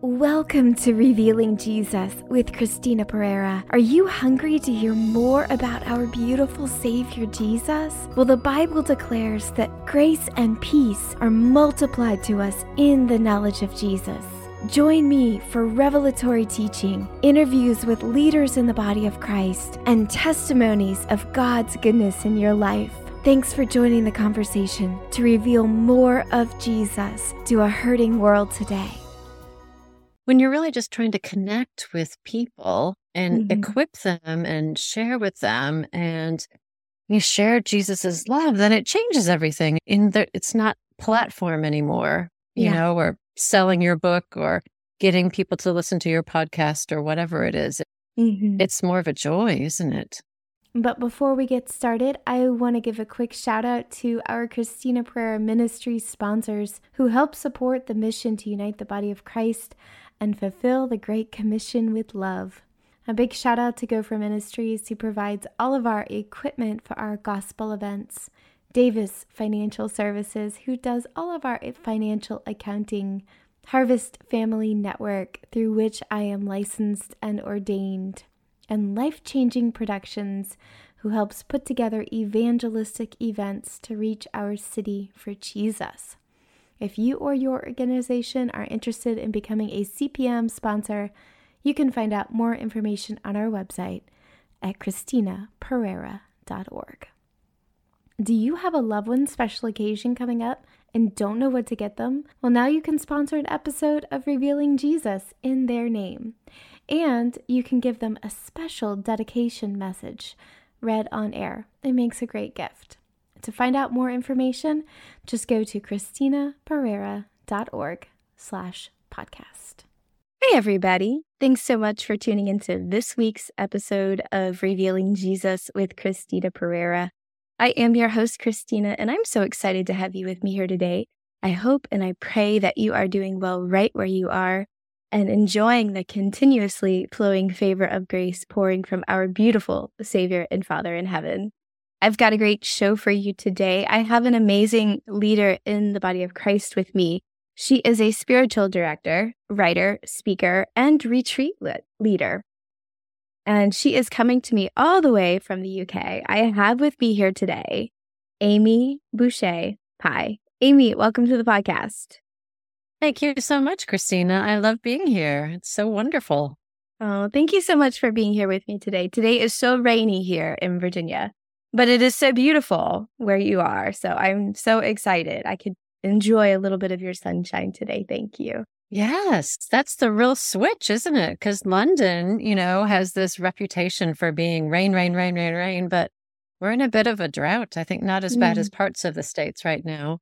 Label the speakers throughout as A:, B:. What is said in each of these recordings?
A: Welcome to Revealing Jesus with Christina Perera. Are you hungry to hear more about our beautiful Savior Jesus? Well, the Bible declares that grace and peace are multiplied to us in the knowledge of Jesus. Join me for revelatory teaching, interviews with leaders in the body of Christ, and testimonies of God's goodness in your life. Thanks for joining the conversation to reveal more of Jesus to a hurting world today
B: when you're really just trying to connect with people and mm-hmm. equip them and share with them and you share Jesus's love, then it changes everything. In the, it's not platform anymore, you yeah. know, or selling your book or getting people to listen to your podcast or whatever it is. Mm-hmm. It's more of a joy, isn't it?
A: But before we get started, I want to give a quick shout out to our Christina Perera Ministry sponsors who help support the mission to unite the body of Christ and fulfill the Great Commission with love. A big shout out to Gopher Ministries, who provides all of our equipment for our gospel events. Davis Financial Services, who does all of our financial accounting. Harvest Family Network, through which I am licensed and ordained. And Life Changing Productions, who helps put together evangelistic events to reach our city for Jesus. If you or your organization are interested in becoming a CPM sponsor, you can find out more information on our website at christinaperera.org. Do you have a loved one special occasion coming up and don't know what to get them? Well, now you can sponsor an episode of Revealing Jesus in their name. And you can give them a special dedication message read on air. It makes a great gift. To find out more information, just go to christinaperera.org slash podcast. Hey, everybody. Thanks so much for tuning into this week's episode of Revealing Jesus with Christina Perera. I am your host, Christina, and I'm so excited to have you with me here today. I hope and I pray that you are doing well right where you are and enjoying the continuously flowing favor of grace pouring from our beautiful Savior and Father in heaven. I've got a great show for you today. I have an amazing leader in the body of Christ with me. She is a spiritual director, writer, speaker, and retreat leader. And she is coming to me all the way from the UK. I have with me here today Amy Boucher. Hi, Amy, welcome to the podcast.
B: Thank you so much, Christina. I love being here. It's so wonderful.
A: Oh, thank you so much for being here with me today. Today is so rainy here in Virginia but it is so beautiful where you are. So I'm so excited. I could enjoy a little bit of your sunshine today. Thank you.
B: Yes, that's the real switch, isn't it? Because London, you know, has this reputation for being rain, rain, rain, rain, rain, but we're in a bit of a drought. I think not as bad mm. as parts of the States right now.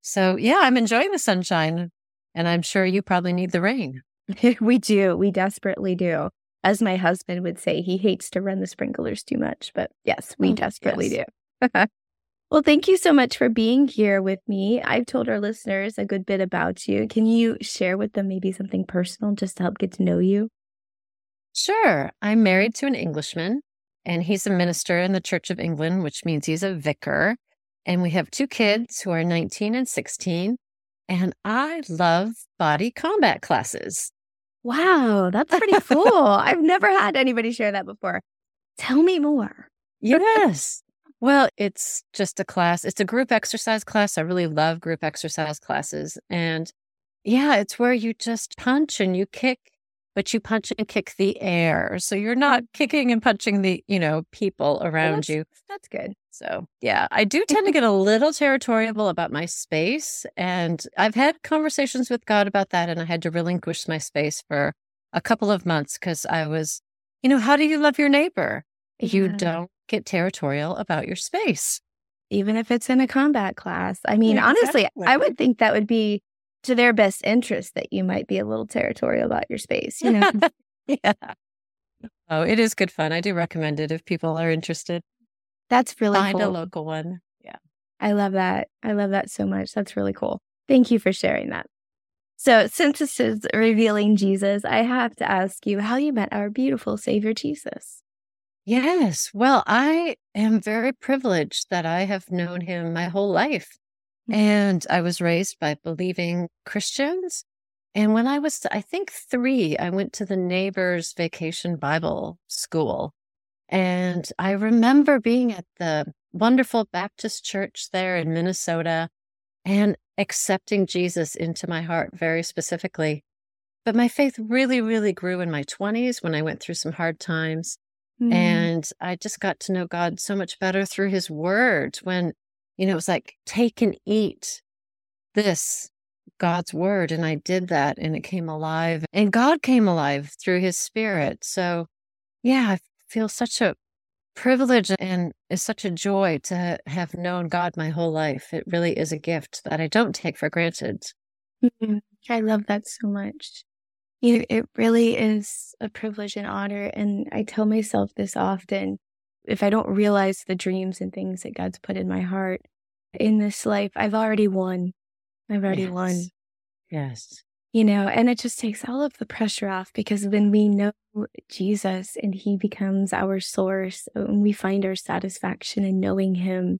B: So, yeah, I'm enjoying the sunshine, and I'm sure you probably need the rain.
A: we do. We desperately do as my husband would say, he hates to run the sprinklers too much. But yes, we oh, desperately yes. do. well, thank you so much for being here with me. I've told our listeners a good bit about you. Can you share with them maybe something personal just to help get to know you?
B: Sure. I'm married to an Englishman, and he's a minister in the Church of England, which means he's a vicar. And we have two kids who are 19 and 16. And I love body combat classes.
A: Wow, that's pretty cool. I've never had anybody share that before. Tell me more.
B: yes. Well, it's just a class. It's a group exercise class. I really love group exercise classes. And yeah, it's where you just punch and you kick, but you punch and kick the air. So you're not kicking and punching the, you know, people around
A: well, that's,
B: you.
A: That's good.
B: So, yeah, I do tend to get a little territorial about my space. And I've had conversations with God about that. And I had to relinquish my space for a couple of months because I was, you know, how do you love your neighbor? Yeah. You don't get territorial about your space.
A: Even if it's in a combat class. I mean, yeah, honestly, exactly. I would think that would be to their best interest that you might be a little territorial about your space, you know?
B: yeah. Oh, it is good fun. I do recommend it if people are interested.
A: That's really
B: Find
A: cool.
B: a local one. Yeah.
A: I love that. I love that so much. That's really cool. Thank you for sharing that. So, since this is revealing Jesus, I have to ask you how you met our beautiful Savior Jesus.
B: Yes. Well, I am very privileged that I have known him my whole life. Mm-hmm. And I was raised by believing Christians. And when I was, I think three, I went to the neighbor's vacation Bible school. And I remember being at the wonderful Baptist church there in Minnesota and accepting Jesus into my heart very specifically. But my faith really, really grew in my 20s when I went through some hard times. Mm. And I just got to know God so much better through his word when, you know, it was like, take and eat this God's word. And I did that and it came alive and God came alive through his spirit. So yeah, I feel such a privilege and it's such a joy to have known God my whole life. It really is a gift that I don't take for granted.
C: Mm-hmm. I love that so much. You it really is a privilege and honor. And I tell myself this often if I don't realize the dreams and things that God's put in my heart in this life, I've already won. I've already yes. won.
B: Yes.
C: You know, and it just takes all of the pressure off because when we know Jesus and he becomes our source, when we find our satisfaction in knowing him,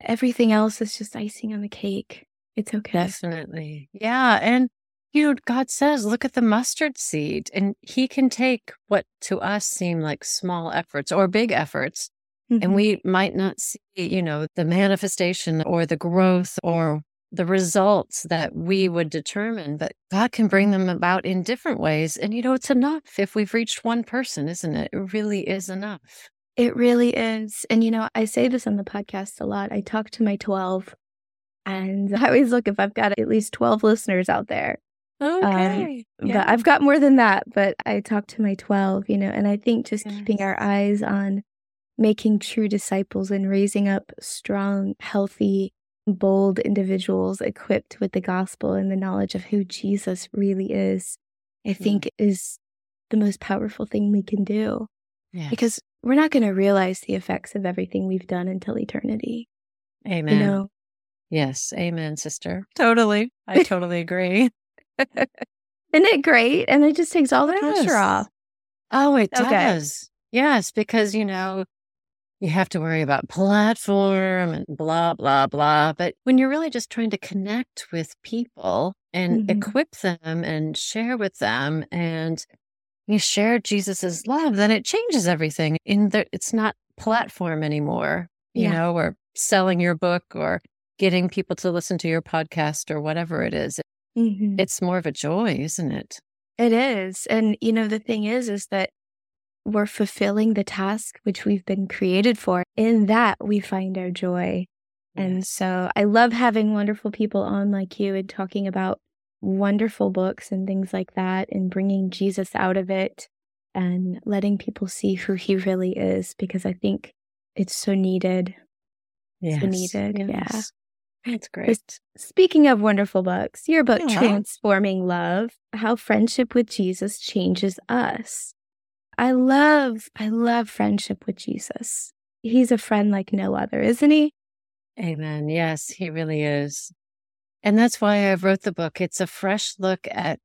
C: everything else is just icing on the cake. It's okay.
B: Definitely. Yeah. And, you know, God says, look at the mustard seed, and he can take what to us seem like small efforts or big efforts. Mm-hmm. And we might not see, you know, the manifestation or the growth or the results that we would determine, but God can bring them about in different ways. And, you know, it's enough if we've reached one person, isn't it? It really is enough.
C: It really is. And, you know, I say this on the podcast a lot. I talk to my 12, and I always look if I've got at least 12 listeners out there.
B: Um, okay.
C: Um, yeah. But I've got more than that, but I talk to my 12, you know, and I think just yes. keeping our eyes on making true disciples and raising up strong, healthy, bold individuals equipped with the gospel and the knowledge of who Jesus really is, I think yeah. is the most powerful thing we can do. Yes. Because we're not going to realize the effects of everything we've done until eternity.
B: Amen. You know? Yes. Amen, sister. Totally. I totally agree.
C: Isn't it great? And it just takes all the yes. pressure off.
B: Oh, it okay. does. Yes, because, you know, you have to worry about platform and blah, blah, blah. But when you're really just trying to connect with people and mm-hmm. equip them and share with them and you share Jesus's love, then it changes everything. In the, it's not platform anymore, you yeah. know, or selling your book or getting people to listen to your podcast or whatever it is. Mm-hmm. It's more of a joy, isn't it?
C: It is. And, you know, the thing is, is that we're fulfilling the task which we've been created for. In that, we find our joy. And so I love having wonderful people on like you and talking about wonderful books and things like that and bringing Jesus out of it and letting people see who he really is because I think it's so needed.
B: Yes.
C: So needed. Yes.
B: Yeah. That's great.
C: Speaking of wonderful books, your book, yeah. Transforming Love How Friendship with Jesus Changes Us. I love, I love friendship with Jesus. He's a friend like no other, isn't he?
B: Amen. Yes, he really is. And that's why I wrote the book. It's a fresh look at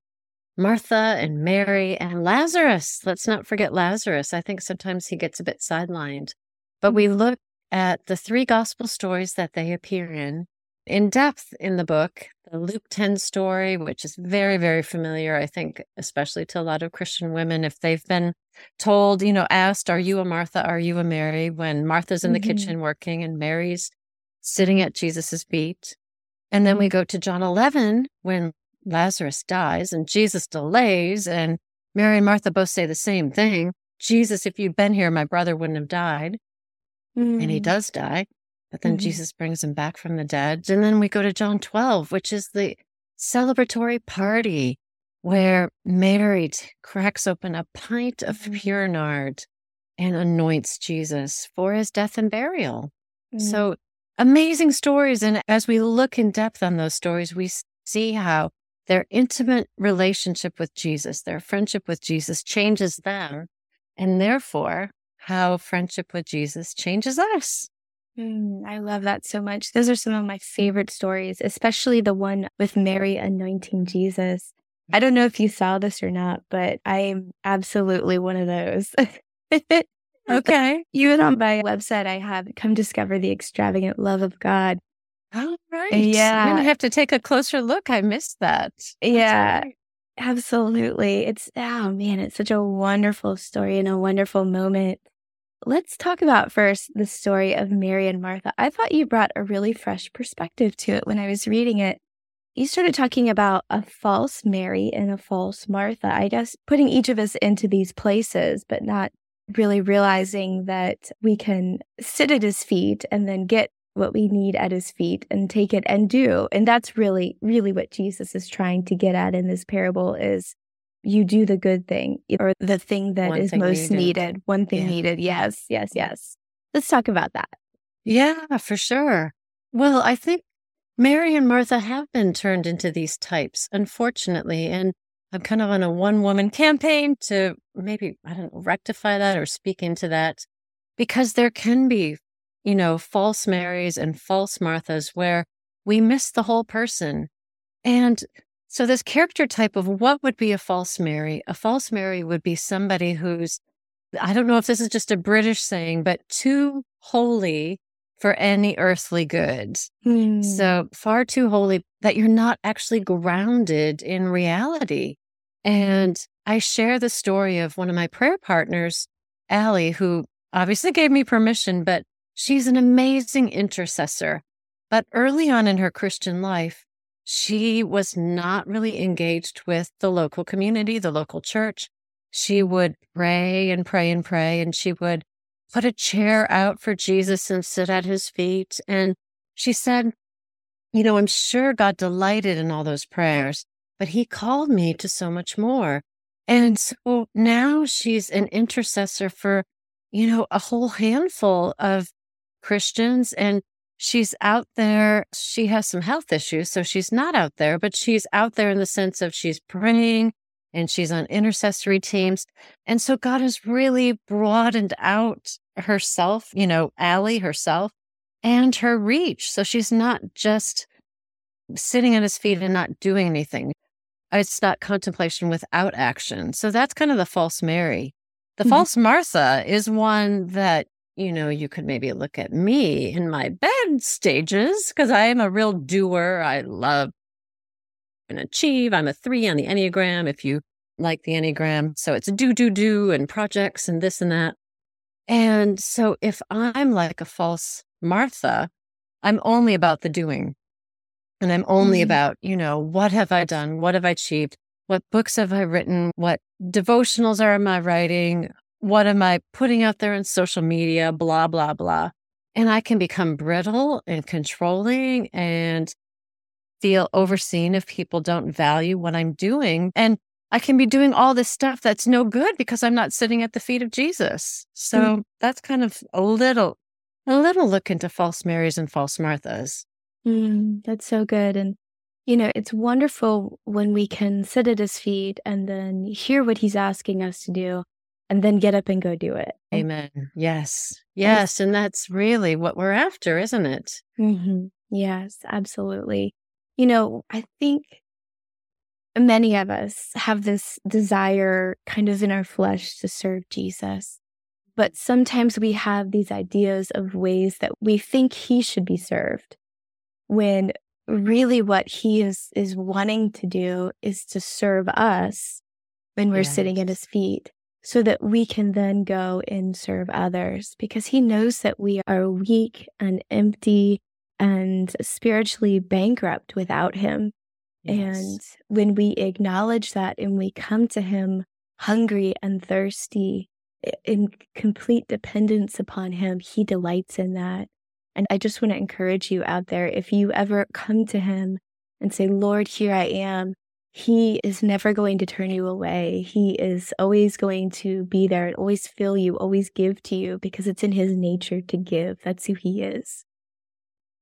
B: Martha and Mary and Lazarus. Let's not forget Lazarus. I think sometimes he gets a bit sidelined. But we mm-hmm. look at the three gospel stories that they appear in in depth in the book. The Luke 10 story, which is very, very familiar, I think, especially to a lot of Christian women, if they've been told, you know, asked, Are you a Martha? Are you a Mary? When Martha's in the mm-hmm. kitchen working and Mary's sitting at Jesus's feet. And then we go to John 11 when Lazarus dies and Jesus delays, and Mary and Martha both say the same thing Jesus, if you'd been here, my brother wouldn't have died. Mm-hmm. And he mm. does die. But then mm-hmm. Jesus brings him back from the dead. And then we go to John 12, which is the celebratory party where Mary cracks open a pint of mm-hmm. pure nard and anoints Jesus for his death and burial. Mm-hmm. So amazing stories. And as we look in depth on those stories, we see how their intimate relationship with Jesus, their friendship with Jesus changes them. And therefore, how friendship with Jesus changes us.
C: Mm, I love that so much. Those are some of my favorite stories, especially the one with Mary anointing Jesus. I don't know if you saw this or not, but I am absolutely one of those.
B: okay.
C: Even on my website, I have come discover the extravagant love of God.
B: Oh, right. Yeah. I'm going to have to take a closer look. I missed that.
C: Yeah. Right. Absolutely. It's, oh man, it's such a wonderful story and a wonderful moment. Let's talk about first the story of Mary and Martha. I thought you brought a really fresh perspective to it when I was reading it. You started talking about a false Mary and a false Martha. I guess putting each of us into these places, but not really realizing that we can sit at his feet and then get what we need at his feet and take it and do. And that's really, really what Jesus is trying to get at in this parable is you do the good thing or the thing that one is thing most needed. needed. One thing yeah. needed. Yes, yes, yes. Let's talk about that.
B: Yeah, for sure. Well, I think Mary and Martha have been turned into these types, unfortunately. And I'm kind of on a one woman campaign to maybe, I don't know, rectify that or speak into that because there can be you know, false Marys and false Marthas where we miss the whole person. And so, this character type of what would be a false Mary? A false Mary would be somebody who's, I don't know if this is just a British saying, but too holy for any earthly good. Hmm. So, far too holy that you're not actually grounded in reality. And I share the story of one of my prayer partners, Allie, who obviously gave me permission, but She's an amazing intercessor. But early on in her Christian life, she was not really engaged with the local community, the local church. She would pray and pray and pray, and she would put a chair out for Jesus and sit at his feet. And she said, You know, I'm sure God delighted in all those prayers, but he called me to so much more. And so now she's an intercessor for, you know, a whole handful of Christians and she's out there. She has some health issues, so she's not out there, but she's out there in the sense of she's praying and she's on intercessory teams. And so God has really broadened out herself, you know, Allie herself and her reach. So she's not just sitting at his feet and not doing anything. It's not contemplation without action. So that's kind of the false Mary. The mm-hmm. false Martha is one that you know, you could maybe look at me in my bed stages because I am a real doer. I love and achieve. I'm a three on the Enneagram, if you like the Enneagram. So it's do, do, do, and projects and this and that. And so if I'm like a false Martha, I'm only about the doing. And I'm only mm-hmm. about, you know, what have I done? What have I achieved? What books have I written? What devotionals are am I writing? What am I putting out there in social media, blah, blah, blah. And I can become brittle and controlling and feel overseen if people don't value what I'm doing. And I can be doing all this stuff that's no good because I'm not sitting at the feet of Jesus. So mm. that's kind of a little, a little look into false Marys and false Marthas.
C: Mm, that's so good. And, you know, it's wonderful when we can sit at his feet and then hear what he's asking us to do and then get up and go do it.
B: Amen. Yes. Yes. And that's really what we're after, isn't it?
C: Mm-hmm. Yes, absolutely. You know, I think many of us have this desire kind of in our flesh to serve Jesus. But sometimes we have these ideas of ways that we think he should be served when really what he is is wanting to do is to serve us when we're yes. sitting at his feet so that we can then go and serve others because he knows that we are weak and empty and spiritually bankrupt without him. Yes. And when we acknowledge that and we come to him hungry and thirsty in complete dependence upon him, he delights in that. And I just want to encourage you out there if you ever come to him and say, Lord, here I am, he is never going to turn you away. He is always going to be there and always fill you, always give to you because it's in his nature to give. That's who he is.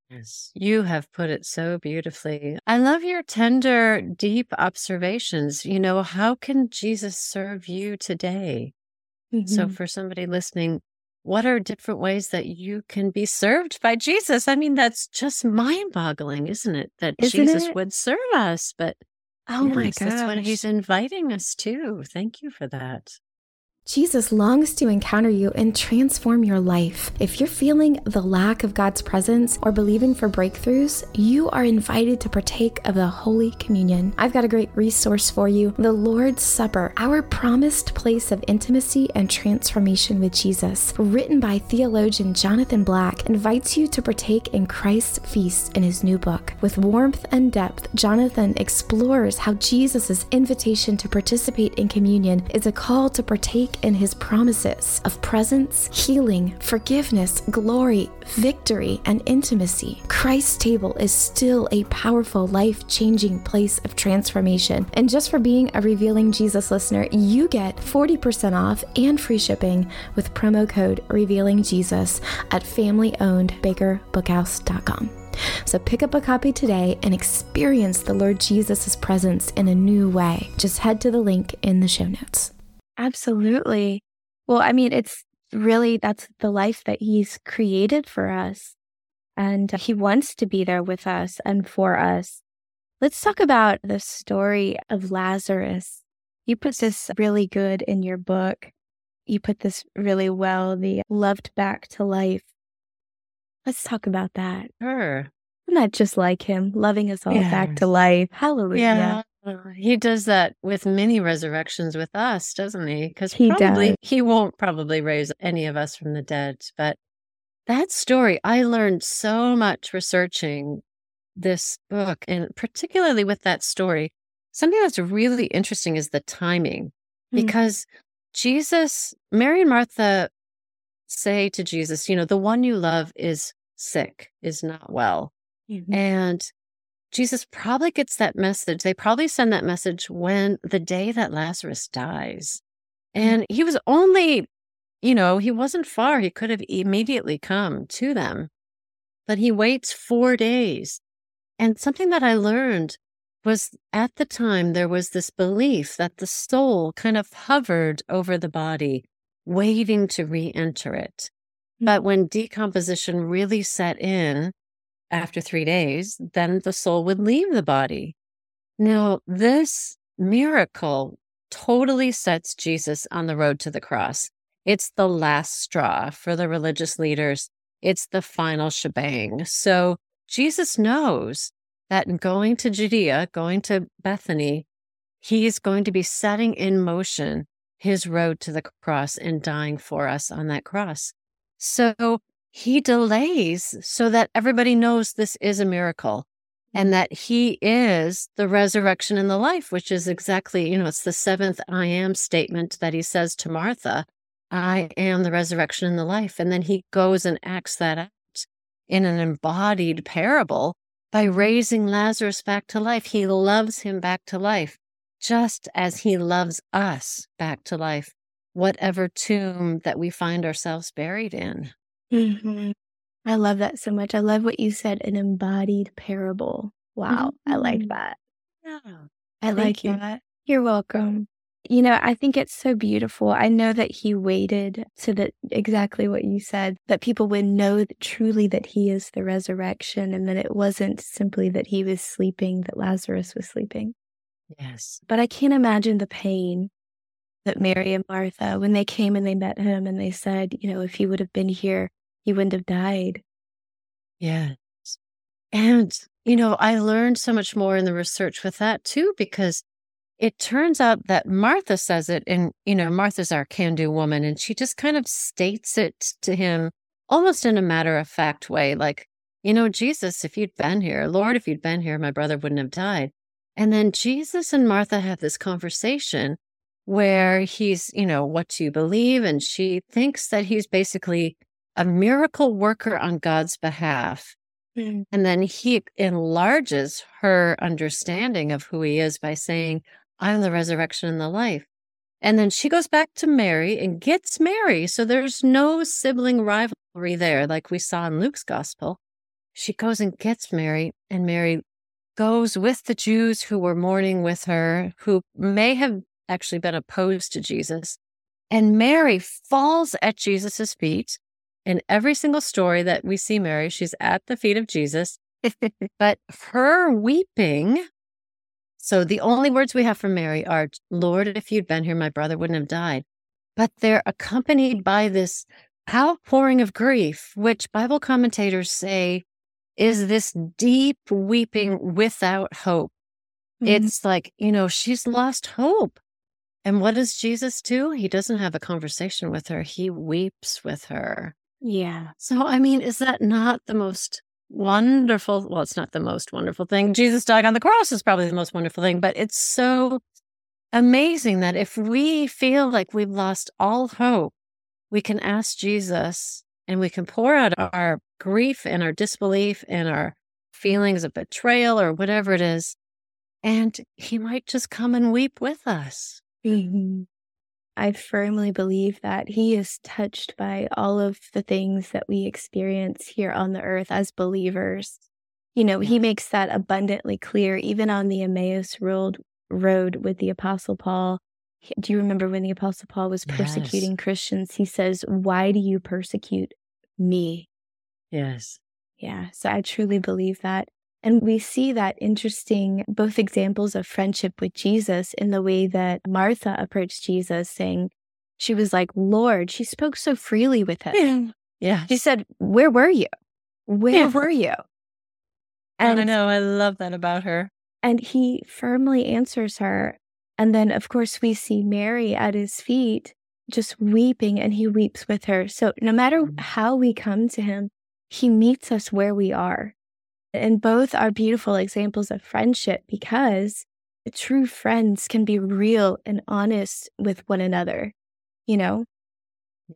B: Yes, you have put it so beautifully. I love your tender, deep observations. You know, how can Jesus serve you today? Mm-hmm. So, for somebody listening, what are different ways that you can be served by Jesus? I mean, that's just mind boggling, isn't it? That isn't Jesus it? would serve us, but
C: Oh my god.
B: He's inviting us too. Thank you for that.
A: Jesus longs to encounter you and transform your life. If you're feeling the lack of God's presence or believing for breakthroughs, you are invited to partake of the Holy Communion. I've got a great resource for you the Lord's Supper, our promised place of intimacy and transformation with Jesus. Written by theologian Jonathan Black, invites you to partake in Christ's feast in his new book. With warmth and depth, Jonathan explores how Jesus' invitation to participate in communion is a call to partake in his promises of presence, healing, forgiveness, glory, victory, and intimacy. Christ's table is still a powerful, life changing place of transformation. And just for being a Revealing Jesus listener, you get 40% off and free shipping with promo code Revealing Jesus at familyownedbakerbookhouse.com. So pick up a copy today and experience the Lord Jesus' presence in a new way. Just head to the link in the show notes.
C: Absolutely. Well, I mean, it's really that's the life that he's created for us. And he wants to be there with us and for us. Let's talk about the story of Lazarus. You put this really good in your book. You put this really well, the loved back to life. Let's talk about that.
B: Sure.
C: That just like him, loving us all back to life? Hallelujah.
B: Yeah. He does that with many resurrections with us, doesn't he? Because he probably does. he won't probably raise any of us from the dead. But that story, I learned so much researching this book, and particularly with that story. Something that's really interesting is the timing, mm-hmm. because Jesus, Mary and Martha say to Jesus, you know, the one you love is sick, is not well. Mm-hmm. And Jesus probably gets that message. They probably send that message when the day that Lazarus dies. Mm-hmm. And he was only, you know, he wasn't far. He could have immediately come to them, but he waits four days. And something that I learned was at the time there was this belief that the soul kind of hovered over the body, waiting to re enter it. But mm-hmm. when decomposition really set in, after three days, then the soul would leave the body. Now, this miracle totally sets Jesus on the road to the cross. It's the last straw for the religious leaders. It's the final shebang. So Jesus knows that in going to Judea, going to Bethany, he's going to be setting in motion his road to the cross and dying for us on that cross. So he delays so that everybody knows this is a miracle and mm. that he is the resurrection and the life, which is exactly, you know, it's the seventh I am statement that he says to Martha, I am the resurrection and the life. And then he goes and acts that out in an embodied parable by raising Lazarus back to life. He loves him back to life, just as he loves us back to life, whatever tomb that we find ourselves buried in.
C: Mhm. I love that so much. I love what you said, an embodied parable. Wow, I like mm-hmm. that.
B: Yeah.
C: I like you. that. You're welcome. You know, I think it's so beautiful. I know that he waited so that exactly what you said, that people would know that truly that he is the resurrection and that it wasn't simply that he was sleeping, that Lazarus was sleeping.
B: Yes.
C: But I can't imagine the pain that Mary and Martha, when they came and they met him and they said, you know, if he would have been here, he wouldn't have died.
B: Yes. And, you know, I learned so much more in the research with that too, because it turns out that Martha says it, and, you know, Martha's our can do woman, and she just kind of states it to him almost in a matter of fact way, like, you know, Jesus, if you'd been here, Lord, if you'd been here, my brother wouldn't have died. And then Jesus and Martha have this conversation where he's, you know, what do you believe? And she thinks that he's basically a miracle worker on God's behalf. Mm. And then he enlarges her understanding of who he is by saying, I'm the resurrection and the life. And then she goes back to Mary and gets Mary. So there's no sibling rivalry there, like we saw in Luke's gospel. She goes and gets Mary, and Mary goes with the Jews who were mourning with her, who may have actually been opposed to Jesus. And Mary falls at Jesus' feet. In every single story that we see Mary, she's at the feet of Jesus. but her weeping, so the only words we have from Mary are, Lord, if you'd been here, my brother wouldn't have died. but they're accompanied by this outpouring of grief, which Bible commentators say is this deep weeping without hope. Mm-hmm. It's like, you know, she's lost hope. And what does Jesus do? He doesn't have a conversation with her, he weeps with her.
C: Yeah.
B: So, I mean, is that not the most wonderful? Well, it's not the most wonderful thing. Jesus dying on the cross is probably the most wonderful thing, but it's so amazing that if we feel like we've lost all hope, we can ask Jesus and we can pour out uh our grief and our disbelief and our feelings of betrayal or whatever it is. And he might just come and weep with us.
C: Mm-hmm. I firmly believe that he is touched by all of the things that we experience here on the earth as believers. You know, he makes that abundantly clear, even on the Emmaus road, road with the Apostle Paul. Do you remember when the Apostle Paul was persecuting yes. Christians? He says, Why do you persecute me?
B: Yes.
C: Yeah. So I truly believe that. And we see that interesting, both examples of friendship with Jesus in the way that Martha approached Jesus, saying, she was like, Lord, she spoke so freely with him.
B: Yeah.
C: She said, Where were you? Where yeah. were you?
B: And I know, I love that about her.
C: And he firmly answers her. And then, of course, we see Mary at his feet just weeping, and he weeps with her. So, no matter mm. how we come to him, he meets us where we are. And both are beautiful examples of friendship because true friends can be real and honest with one another, you know?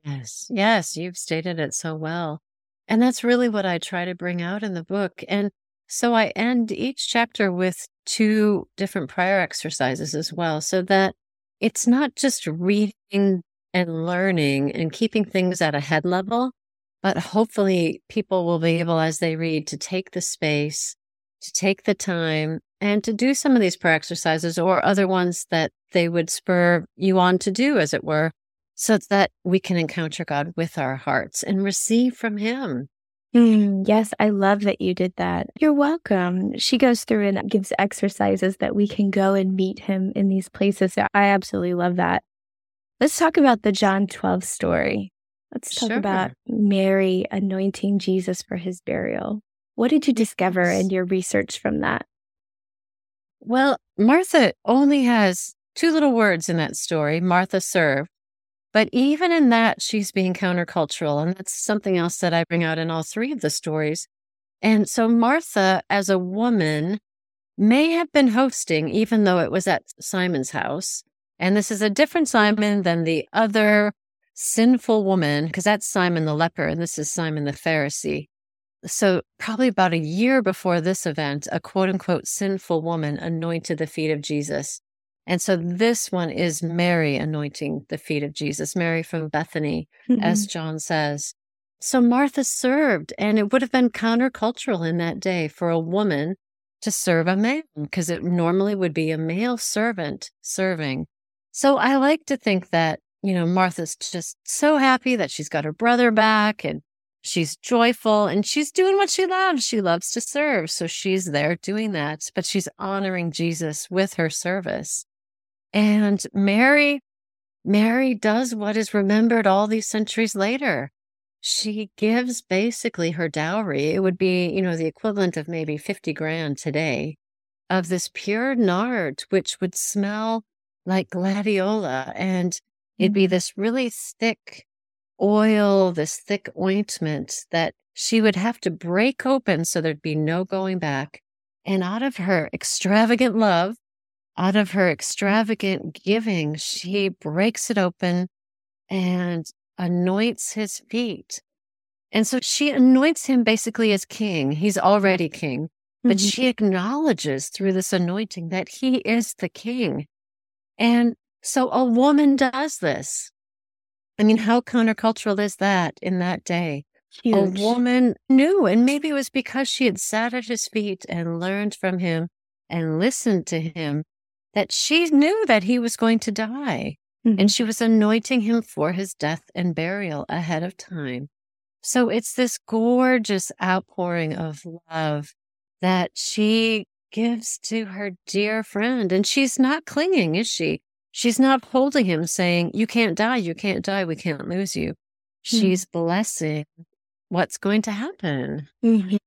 B: Yes, yes, you've stated it so well. And that's really what I try to bring out in the book. And so I end each chapter with two different prayer exercises as well, so that it's not just reading and learning and keeping things at a head level, but hopefully, people will be able, as they read, to take the space, to take the time, and to do some of these prayer exercises or other ones that they would spur you on to do, as it were, so that we can encounter God with our hearts and receive from Him.
C: Mm, yes, I love that you did that. You're welcome. She goes through and gives exercises that we can go and meet him in these places. I absolutely love that. Let's talk about the John 12 story. Let's talk sure. about Mary anointing Jesus for his burial. What did you discover in your research from that?
B: Well, Martha only has two little words in that story Martha served. But even in that, she's being countercultural. And that's something else that I bring out in all three of the stories. And so Martha, as a woman, may have been hosting, even though it was at Simon's house. And this is a different Simon than the other sinful woman, because that's Simon the leper and this is Simon the Pharisee. So, probably about a year before this event, a quote unquote sinful woman anointed the feet of Jesus. And so this one is Mary anointing the feet of Jesus, Mary from Bethany, mm-hmm. as John says. So Martha served, and it would have been countercultural in that day for a woman to serve a man, because it normally would be a male servant serving. So I like to think that you know, Martha's just so happy that she's got her brother back and she's joyful and she's doing what she loves. She loves to serve. So she's there doing that, but she's honoring Jesus with her service. And Mary, Mary does what is remembered all these centuries later. She gives basically her dowry. It would be, you know, the equivalent of maybe 50 grand today of this pure nard, which would smell like gladiola and It'd be this really thick oil, this thick ointment that she would have to break open so there'd be no going back. And out of her extravagant love, out of her extravagant giving, she breaks it open and anoints his feet. And so she anoints him basically as king. He's already king, but mm-hmm. she acknowledges through this anointing that he is the king. And so a woman does this. I mean, how countercultural is that in that day? Huge. A woman knew, and maybe it was because she had sat at his feet and learned from him and listened to him that she knew that he was going to die. Mm-hmm. And she was anointing him for his death and burial ahead of time. So it's this gorgeous outpouring of love that she gives to her dear friend. And she's not clinging, is she? She's not holding him saying, You can't die, you can't die, we can't lose you. Mm-hmm. She's mm-hmm. blessing what's going to happen.
C: Mm-hmm.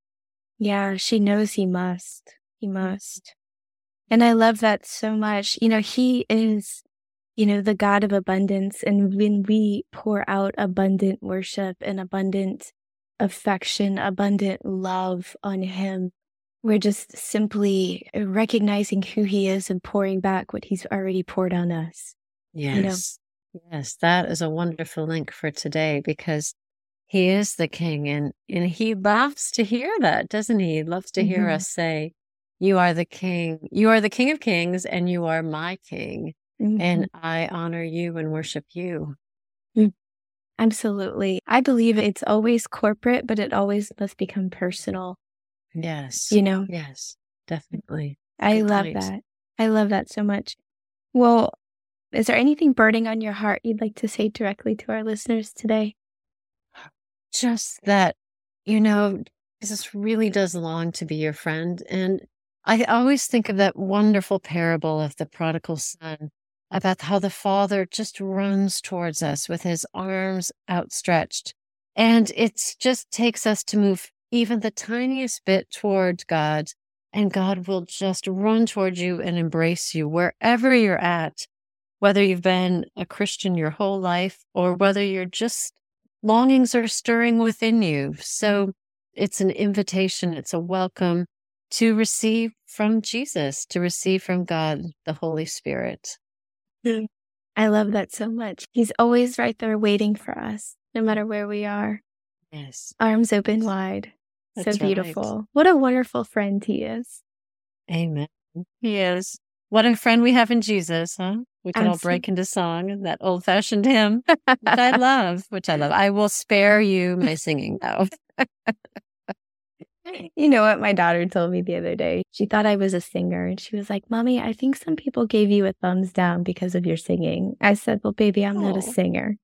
C: Yeah, she knows he must. He must. And I love that so much. You know, he is, you know, the God of abundance. And when we pour out abundant worship and abundant affection, abundant love on him, we're just simply recognizing who he is and pouring back what he's already poured on us.
B: Yes. You know? Yes, that is a wonderful link for today because he is the king and, and he loves to hear that, doesn't he? He loves to mm-hmm. hear us say, You are the king. You are the king of kings and you are my king. Mm-hmm. And I honor you and worship you.
C: Mm. Absolutely. I believe it's always corporate, but it always must become personal.
B: Yes.
C: You know?
B: Yes, definitely.
C: I Good love point. that. I love that so much. Well, is there anything burning on your heart you'd like to say directly to our listeners today?
B: Just that, you know, Jesus really does long to be your friend. And I always think of that wonderful parable of the prodigal son about how the father just runs towards us with his arms outstretched. And it just takes us to move even the tiniest bit toward God, and God will just run toward you and embrace you wherever you're at, whether you've been a Christian your whole life or whether you're just longings are stirring within you. So it's an invitation, it's a welcome to receive from Jesus, to receive from God, the Holy Spirit. Mm.
C: I love that so much. He's always right there waiting for us, no matter where we are.
B: Yes.
C: Arms open wide. That's so beautiful. Right. What a wonderful friend he is.
B: Amen. He is. What a friend we have in Jesus, huh? We can Absolutely. all break into song, that old fashioned hymn, which I love, which I love. I will spare you my singing though.
C: you know what my daughter told me the other day? She thought I was a singer and she was like, Mommy, I think some people gave you a thumbs down because of your singing. I said, Well, baby, I'm oh. not a oh. singer.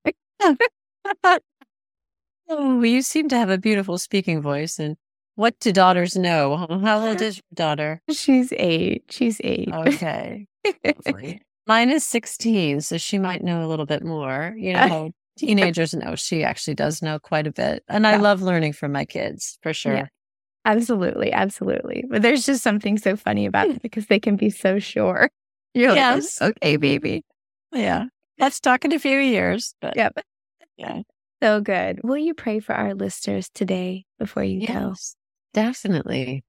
B: Oh, you seem to have a beautiful speaking voice. And what do daughters know? How old is your daughter?
C: She's eight. She's eight.
B: Okay. Mine is 16, so she might know a little bit more. You know, uh, teenagers know. She actually does know quite a bit. And I love learning from my kids for sure. Yeah.
C: Absolutely. Absolutely. But there's just something so funny about hmm. it because they can be so sure.
B: You're yes. like, okay, baby. Yeah. Let's talk in a few years. But
C: yep. Yeah. So good. Will you pray for our listeners today before you yes, go?
B: Definitely.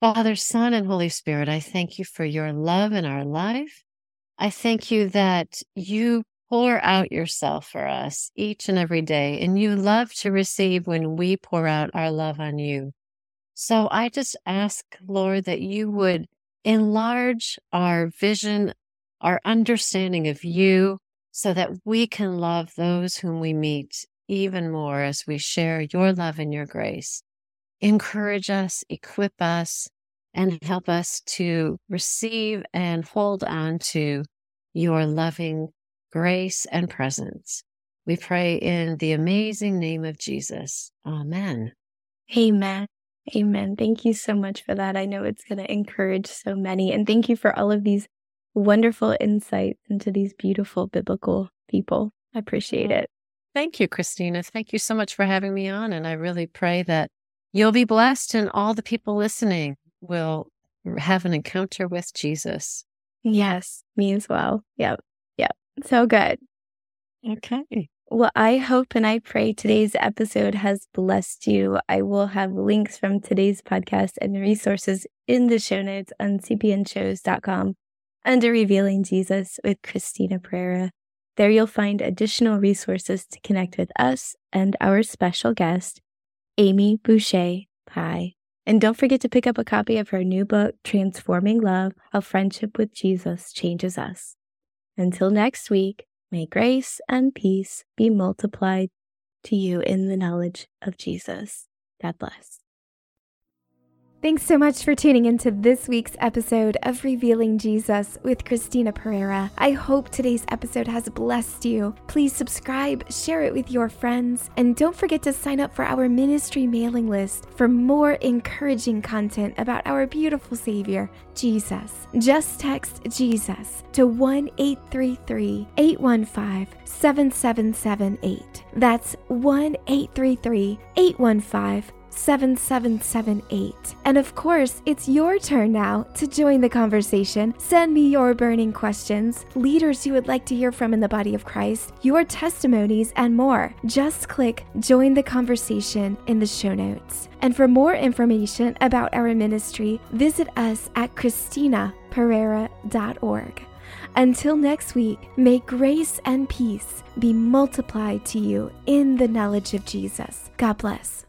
B: Father, Son, and Holy Spirit, I thank you for your love in our life. I thank you that you pour out yourself for us each and every day, and you love to receive when we pour out our love on you. So I just ask, Lord, that you would enlarge our vision, our understanding of you, so that we can love those whom we meet even more as we share your love and your grace. Encourage us, equip us, and help us to receive and hold on to your loving grace and presence. We pray in the amazing name of Jesus. Amen.
C: Amen. Amen. Thank you so much for that. I know it's going to encourage so many. And thank you for all of these wonderful insights into these beautiful biblical people. I appreciate it.
B: Thank you, Christina. Thank you so much for having me on. And I really pray that you'll be blessed and all the people listening will have an encounter with Jesus.
C: Yes, me as well. Yep. Yep. So good.
B: Okay.
C: Well, I hope and I pray today's episode has blessed you. I will have links from today's podcast and resources in the show notes on cpnshows.com under Revealing Jesus with Christina Perera. There you'll find additional resources to connect with us and our special guest, Amy Boucher Pye. And don't forget to pick up a copy of her new book, Transforming Love How Friendship with Jesus Changes Us. Until next week, may grace and peace be multiplied to you in the knowledge of Jesus. God bless.
A: Thanks so much for tuning into this week's episode of Revealing Jesus with Christina Perera. I hope today's episode has blessed you. Please subscribe, share it with your friends, and don't forget to sign up for our ministry mailing list for more encouraging content about our beautiful Savior, Jesus. Just text Jesus to 1 833 815 7778. That's 1 833 815 7778. And of course, it's your turn now to join the conversation. Send me your burning questions, leaders you would like to hear from in the body of Christ, your testimonies, and more. Just click Join the Conversation in the show notes. And for more information about our ministry, visit us at ChristinaPerera.org. Until next week, may grace and peace be multiplied to you in the knowledge of Jesus. God bless.